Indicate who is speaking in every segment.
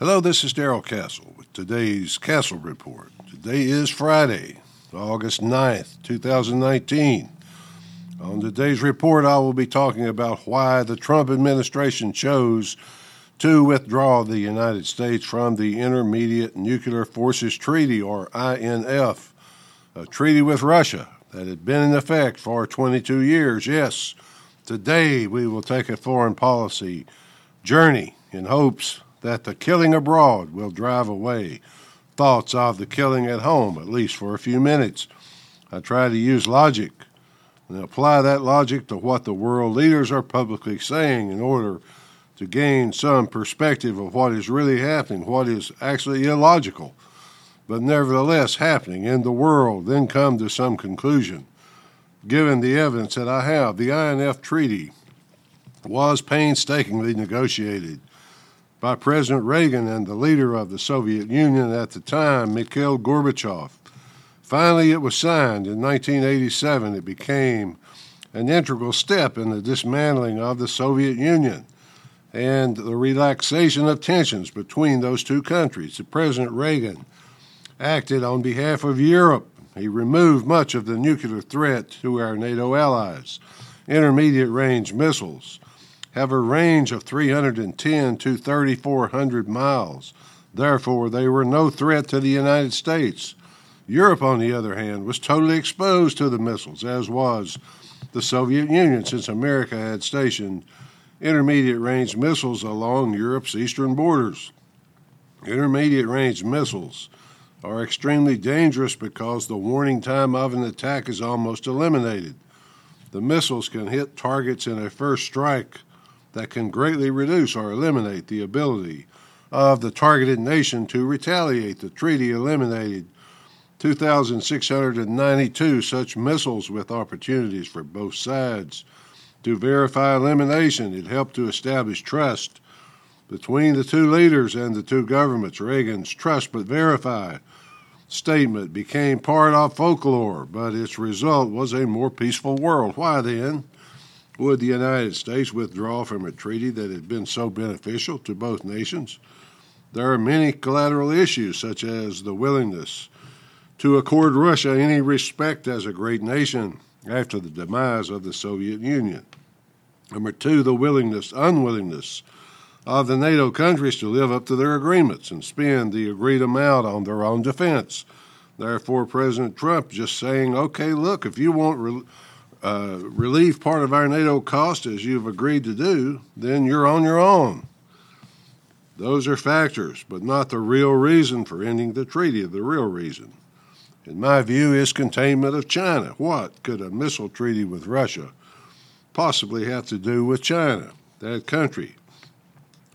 Speaker 1: Hello, this is Darrell Castle with today's Castle Report. Today is Friday, August 9th, 2019. On today's report, I will be talking about why the Trump administration chose to withdraw the United States from the Intermediate Nuclear Forces Treaty, or INF, a treaty with Russia that had been in effect for 22 years. Yes, today we will take a foreign policy journey in hopes that the killing abroad will drive away thoughts of the killing at home, at least for a few minutes. I try to use logic and apply that logic to what the world leaders are publicly saying in order to gain some perspective of what is really happening, what is actually illogical, but nevertheless happening in the world, then come to some conclusion. Given the evidence that I have, the INF Treaty was painstakingly negotiated by President Reagan and the leader of the Soviet Union at the time, Mikhail Gorbachev. Finally, it was signed in 1987. It became an integral step in the dismantling of the Soviet Union and the relaxation of tensions between those two countries. President Reagan acted on behalf of Europe. He removed much of the nuclear threat to our NATO allies, intermediate range missiles, have a range of 310 to 3,400 miles. Therefore, they were no threat to the United States. Europe, on the other hand, was totally exposed to the missiles, as was the Soviet Union, since America had stationed intermediate range missiles along Europe's eastern borders. Intermediate range missiles are extremely dangerous because the warning time of an attack is almost eliminated. The missiles can hit targets in a first strike that can greatly reduce or eliminate the ability of the targeted nation to retaliate. The treaty eliminated 2,692 such missiles with opportunities for both sides to verify elimination. It helped to establish trust between the two leaders and the two governments. Reagan's trust but verify statement became part of folklore, but its result was a more peaceful world. Why then? Would the United States withdraw from a treaty that had been so beneficial to both nations? There are many collateral issues, such as the willingness to accord Russia any respect as a great nation after the demise of the Soviet Union. Number two, the willingness, unwillingness of the NATO countries to live up to their agreements and spend the agreed amount on their own defense. Therefore, President Trump just saying, okay, look, if you want re- uh, relieve part of our NATO cost as you've agreed to do, then you're on your own. Those are factors, but not the real reason for ending the treaty. The real reason, in my view, is containment of China. What could a missile treaty with Russia possibly have to do with China? That country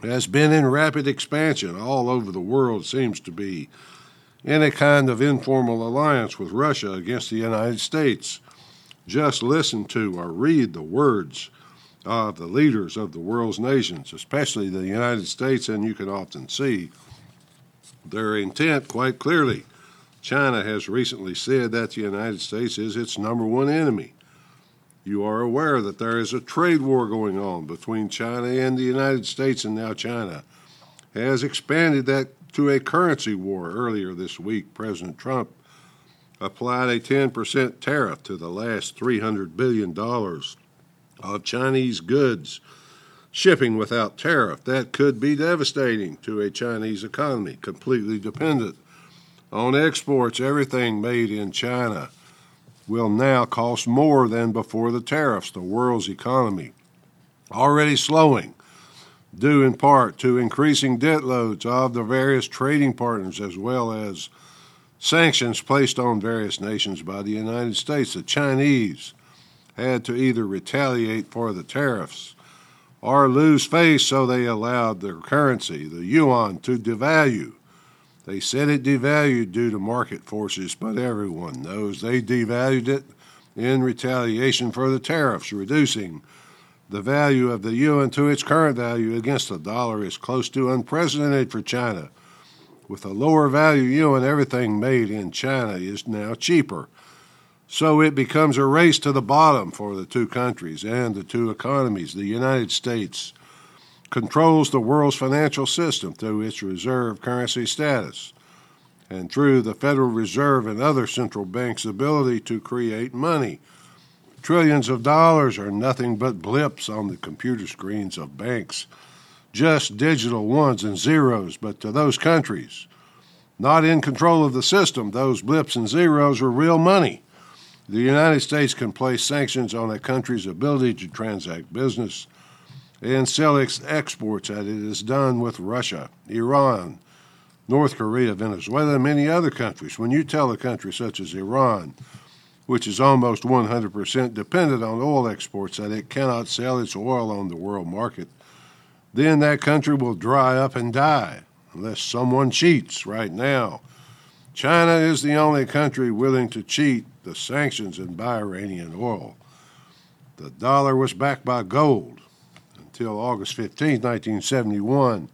Speaker 1: has been in rapid expansion all over the world, seems to be in a kind of informal alliance with Russia against the United States just listen to or read the words of the leaders of the world's nations, especially the United States, and you can often see their intent quite clearly. China has recently said that the United States is its number one enemy. You are aware that there is a trade war going on between China and the United States, and now China has expanded that to a currency war. Earlier this week, President Trump applied a 10% tariff to the last $300 billion of Chinese goods shipping without tariff. That could be devastating to a Chinese economy, completely dependent on exports. Everything made in China will now cost more than before the tariffs. The world's economy already slowing, due in part to increasing debt loads of the various trading partners as well as sanctions placed on various nations by the United States. The Chinese had to either retaliate for the tariffs or lose face, so they allowed their currency, the yuan, to devalue. They said it devalued due to market forces, but everyone knows they devalued it in retaliation for the tariffs, reducing the value of the yuan to its current value against the dollar is close to unprecedented for China with a lower value yuan, everything made in China is now cheaper. So it becomes a race to the bottom for the two countries and the two economies. The United States controls the world's financial system through its reserve currency status and through the Federal Reserve and other central banks' ability to create money. Trillions of dollars are nothing but blips on the computer screens of banks, just digital ones and zeros, but to those countries not in control of the system, those blips and zeros are real money. The United States can place sanctions on a country's ability to transact business and sell its exports as it has done with Russia, Iran, North Korea, Venezuela, and many other countries. When you tell a country such as Iran, which is almost 100% dependent on oil exports, that it cannot sell its oil on the world market, then that country will dry up and die unless someone cheats right now. China is the only country willing to cheat the sanctions and buy Iranian oil. The dollar was backed by gold until August 15, 1971,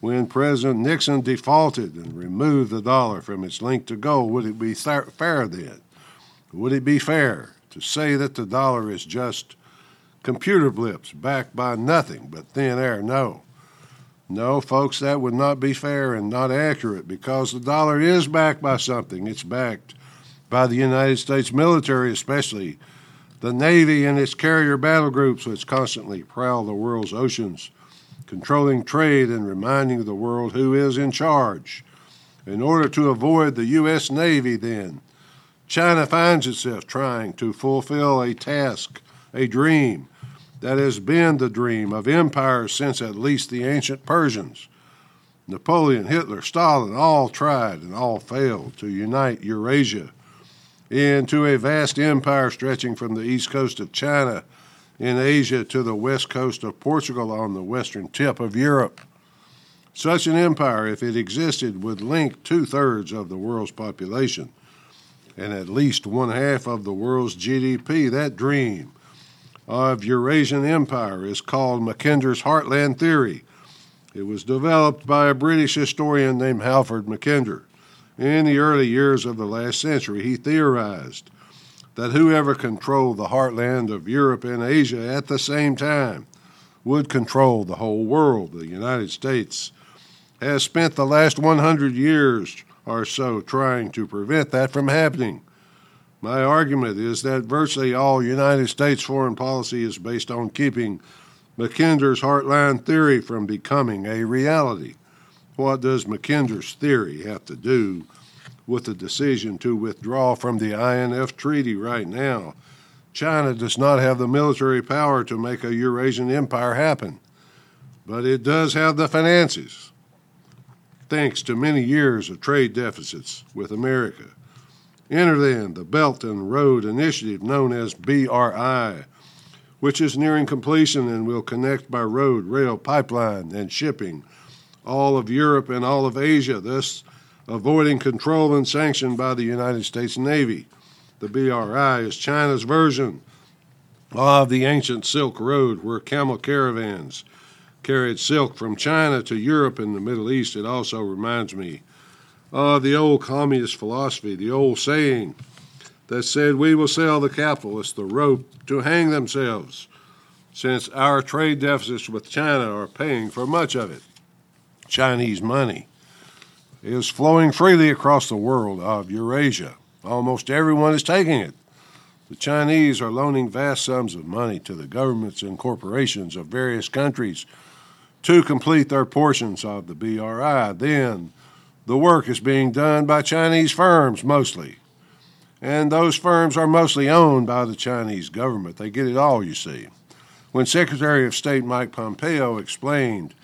Speaker 1: when President Nixon defaulted and removed the dollar from its link to gold. Would it be fair then? Would it be fair to say that the dollar is just computer blips backed by nothing but thin air? No. No, folks, that would not be fair and not accurate because the dollar is backed by something. It's backed by the United States military, especially the Navy and its carrier battle groups, which constantly prowl the world's oceans, controlling trade and reminding the world who is in charge. In order to avoid the U.S. Navy, then, China finds itself trying to fulfill a task, a dream, that has been the dream of empires since at least the ancient Persians. Napoleon, Hitler, Stalin all tried and all failed to unite Eurasia into a vast empire stretching from the east coast of China in Asia to the west coast of Portugal on the western tip of Europe. Such an empire, if it existed, would link two thirds of the world's population and at least one half of the world's GDP. That dream of Eurasian empire is called Mackinder's Heartland Theory. It was developed by a British historian named Halford Mackinder. In the early years of the last century, he theorized that whoever controlled the heartland of Europe and Asia at the same time would control the whole world. The United States has spent the last 100 years or so trying to prevent that from happening. My argument is that virtually all United States foreign policy is based on keeping Mackinder's Heartland theory from becoming a reality. What does Mackinder's theory have to do with the decision to withdraw from the INF Treaty right now? China does not have the military power to make a Eurasian empire happen, but it does have the finances, thanks to many years of trade deficits with America. Enter then the Belt and Road Initiative, known as BRI, which is nearing completion and will connect by road, rail, pipeline, and shipping all of Europe and all of Asia, thus avoiding control and sanction by the United States Navy. The BRI is China's version of the ancient Silk Road, where camel caravans carried silk from China to Europe and the Middle East. It also reminds me uh, the old communist philosophy, the old saying that said, We will sell the capitalists the rope to hang themselves, since our trade deficits with China are paying for much of it. Chinese money is flowing freely across the world of Eurasia. Almost everyone is taking it. The Chinese are loaning vast sums of money to the governments and corporations of various countries to complete their portions of the BRI. Then the work is being done by Chinese firms mostly. And those firms are mostly owned by the Chinese government. They get it all, you see. When Secretary of State Mike Pompeo explained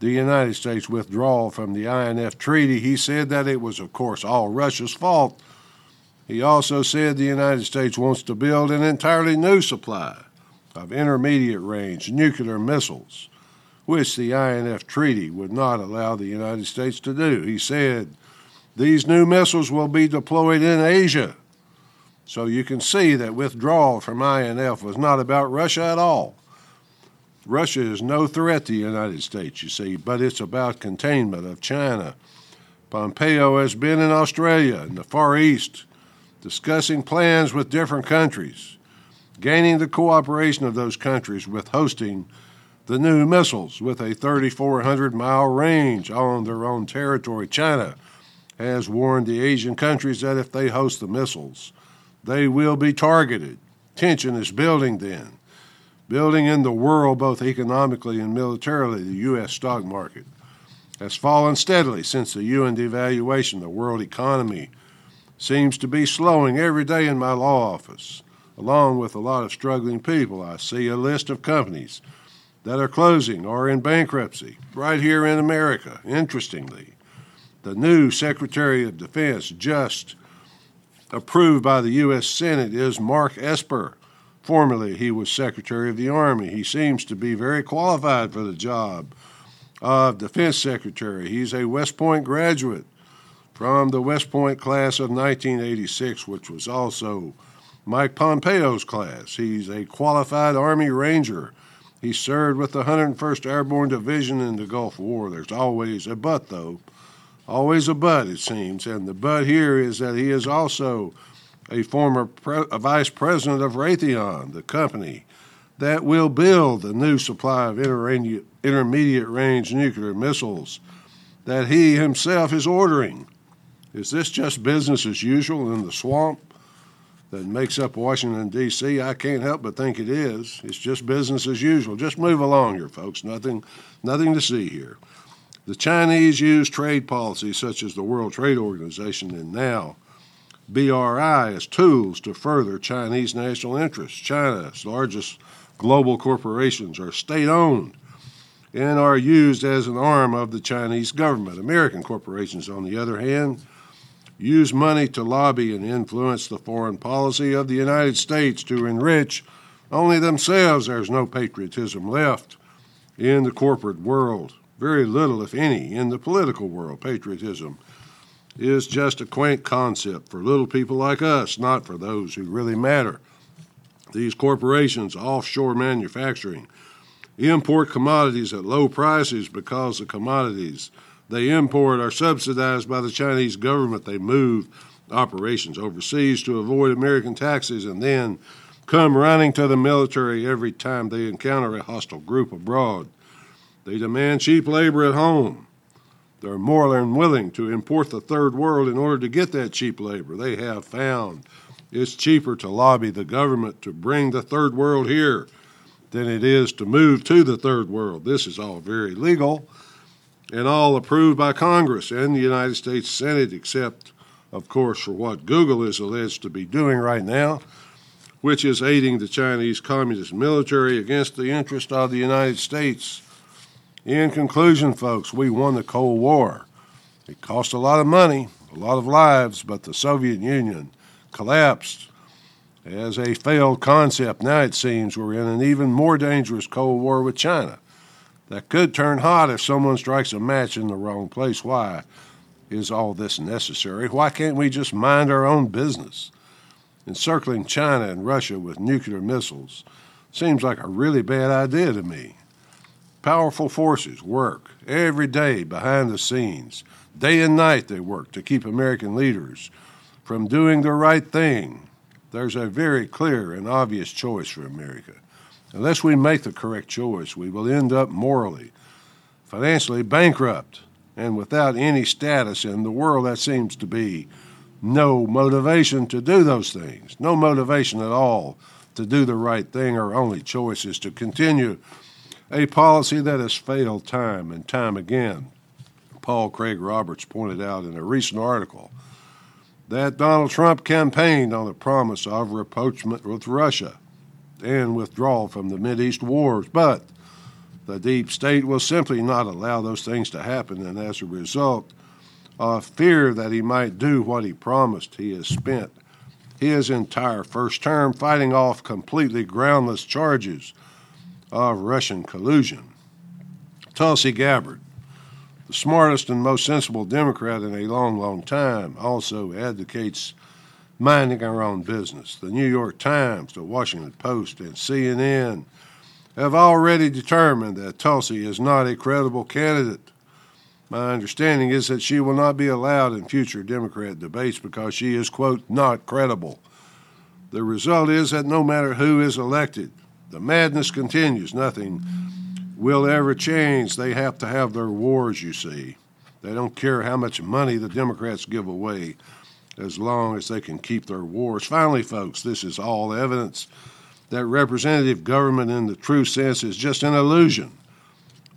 Speaker 1: the United States' withdrawal from the INF Treaty, he said that it was, of course, all Russia's fault. He also said the United States wants to build an entirely new supply of intermediate range nuclear missiles which the INF Treaty would not allow the United States to do. He said, These new missiles will be deployed in Asia. So you can see that withdrawal from INF was not about Russia at all. Russia is no threat to the United States, you see, but it's about containment of China. Pompeo has been in Australia and the Far East discussing plans with different countries, gaining the cooperation of those countries with hosting the new missiles with a 3,400 mile range on their own territory. China has warned the Asian countries that if they host the missiles, they will be targeted. Tension is building then, building in the world both economically and militarily. The U.S. stock market has fallen steadily since the yuan devaluation. The world economy seems to be slowing every day in my law office, along with a lot of struggling people. I see a list of companies that are closing or in bankruptcy right here in America. Interestingly, the new Secretary of Defense, just approved by the U.S. Senate, is Mark Esper. Formerly, he was Secretary of the Army. He seems to be very qualified for the job of Defense Secretary. He's a West Point graduate from the West Point class of 1986, which was also Mike Pompeo's class. He's a qualified Army Ranger he served with the 101st Airborne Division in the Gulf War. There's always a but, though. Always a but, it seems. And the but here is that he is also a former pre- a vice president of Raytheon, the company that will build the new supply of intermediate range nuclear missiles that he himself is ordering. Is this just business as usual in the swamp? That makes up Washington, D.C., I can't help but think it is. It's just business as usual. Just move along here, folks. Nothing, nothing to see here. The Chinese use trade policies such as the World Trade Organization and now BRI as tools to further Chinese national interests. China's largest global corporations are state owned and are used as an arm of the Chinese government. American corporations, on the other hand, use money to lobby and influence the foreign policy of the United States to enrich only themselves. There's no patriotism left in the corporate world. Very little, if any, in the political world. Patriotism is just a quaint concept for little people like us, not for those who really matter. These corporations, offshore manufacturing, import commodities at low prices because the commodities they import are subsidized by the Chinese government. They move operations overseas to avoid American taxes and then come running to the military every time they encounter a hostile group abroad. They demand cheap labor at home. They're more than willing to import the third world in order to get that cheap labor. They have found it's cheaper to lobby the government to bring the third world here than it is to move to the third world. This is all very legal and all approved by Congress and the United States Senate, except, of course, for what Google is alleged to be doing right now, which is aiding the Chinese Communist military against the interest of the United States. In conclusion, folks, we won the Cold War. It cost a lot of money, a lot of lives, but the Soviet Union collapsed as a failed concept. Now it seems we're in an even more dangerous Cold War with China that could turn hot if someone strikes a match in the wrong place. Why is all this necessary? Why can't we just mind our own business? Encircling China and Russia with nuclear missiles seems like a really bad idea to me. Powerful forces work every day behind the scenes. Day and night they work to keep American leaders from doing the right thing. There's a very clear and obvious choice for America. Unless we make the correct choice, we will end up morally, financially bankrupt, and without any status in the world. That seems to be no motivation to do those things, no motivation at all to do the right thing. Our only choice is to continue a policy that has failed time and time again. Paul Craig Roberts pointed out in a recent article that Donald Trump campaigned on the promise of rapprochement with Russia and withdrawal from the Mideast wars. But the deep state will simply not allow those things to happen, and as a result of fear that he might do what he promised, he has spent his entire first term fighting off completely groundless charges of Russian collusion. Tulsi Gabbard, the smartest and most sensible Democrat in a long, long time, also advocates minding our own business. The New York Times, the Washington Post, and CNN have already determined that Tulsi is not a credible candidate. My understanding is that she will not be allowed in future Democrat debates because she is, quote, not credible. The result is that no matter who is elected, the madness continues. Nothing will ever change. They have to have their wars, you see. They don't care how much money the Democrats give away as long as they can keep their wars. Finally, folks, this is all evidence that representative government in the true sense is just an illusion.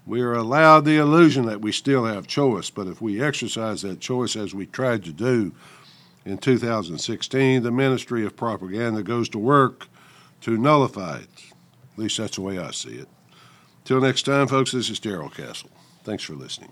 Speaker 1: We are allowed the illusion that we still have choice, but if we exercise that choice as we tried to do in 2016, the Ministry of Propaganda goes to work to nullify it. At least that's the way I see it. Till next time, folks, this is Darrell Castle. Thanks for listening.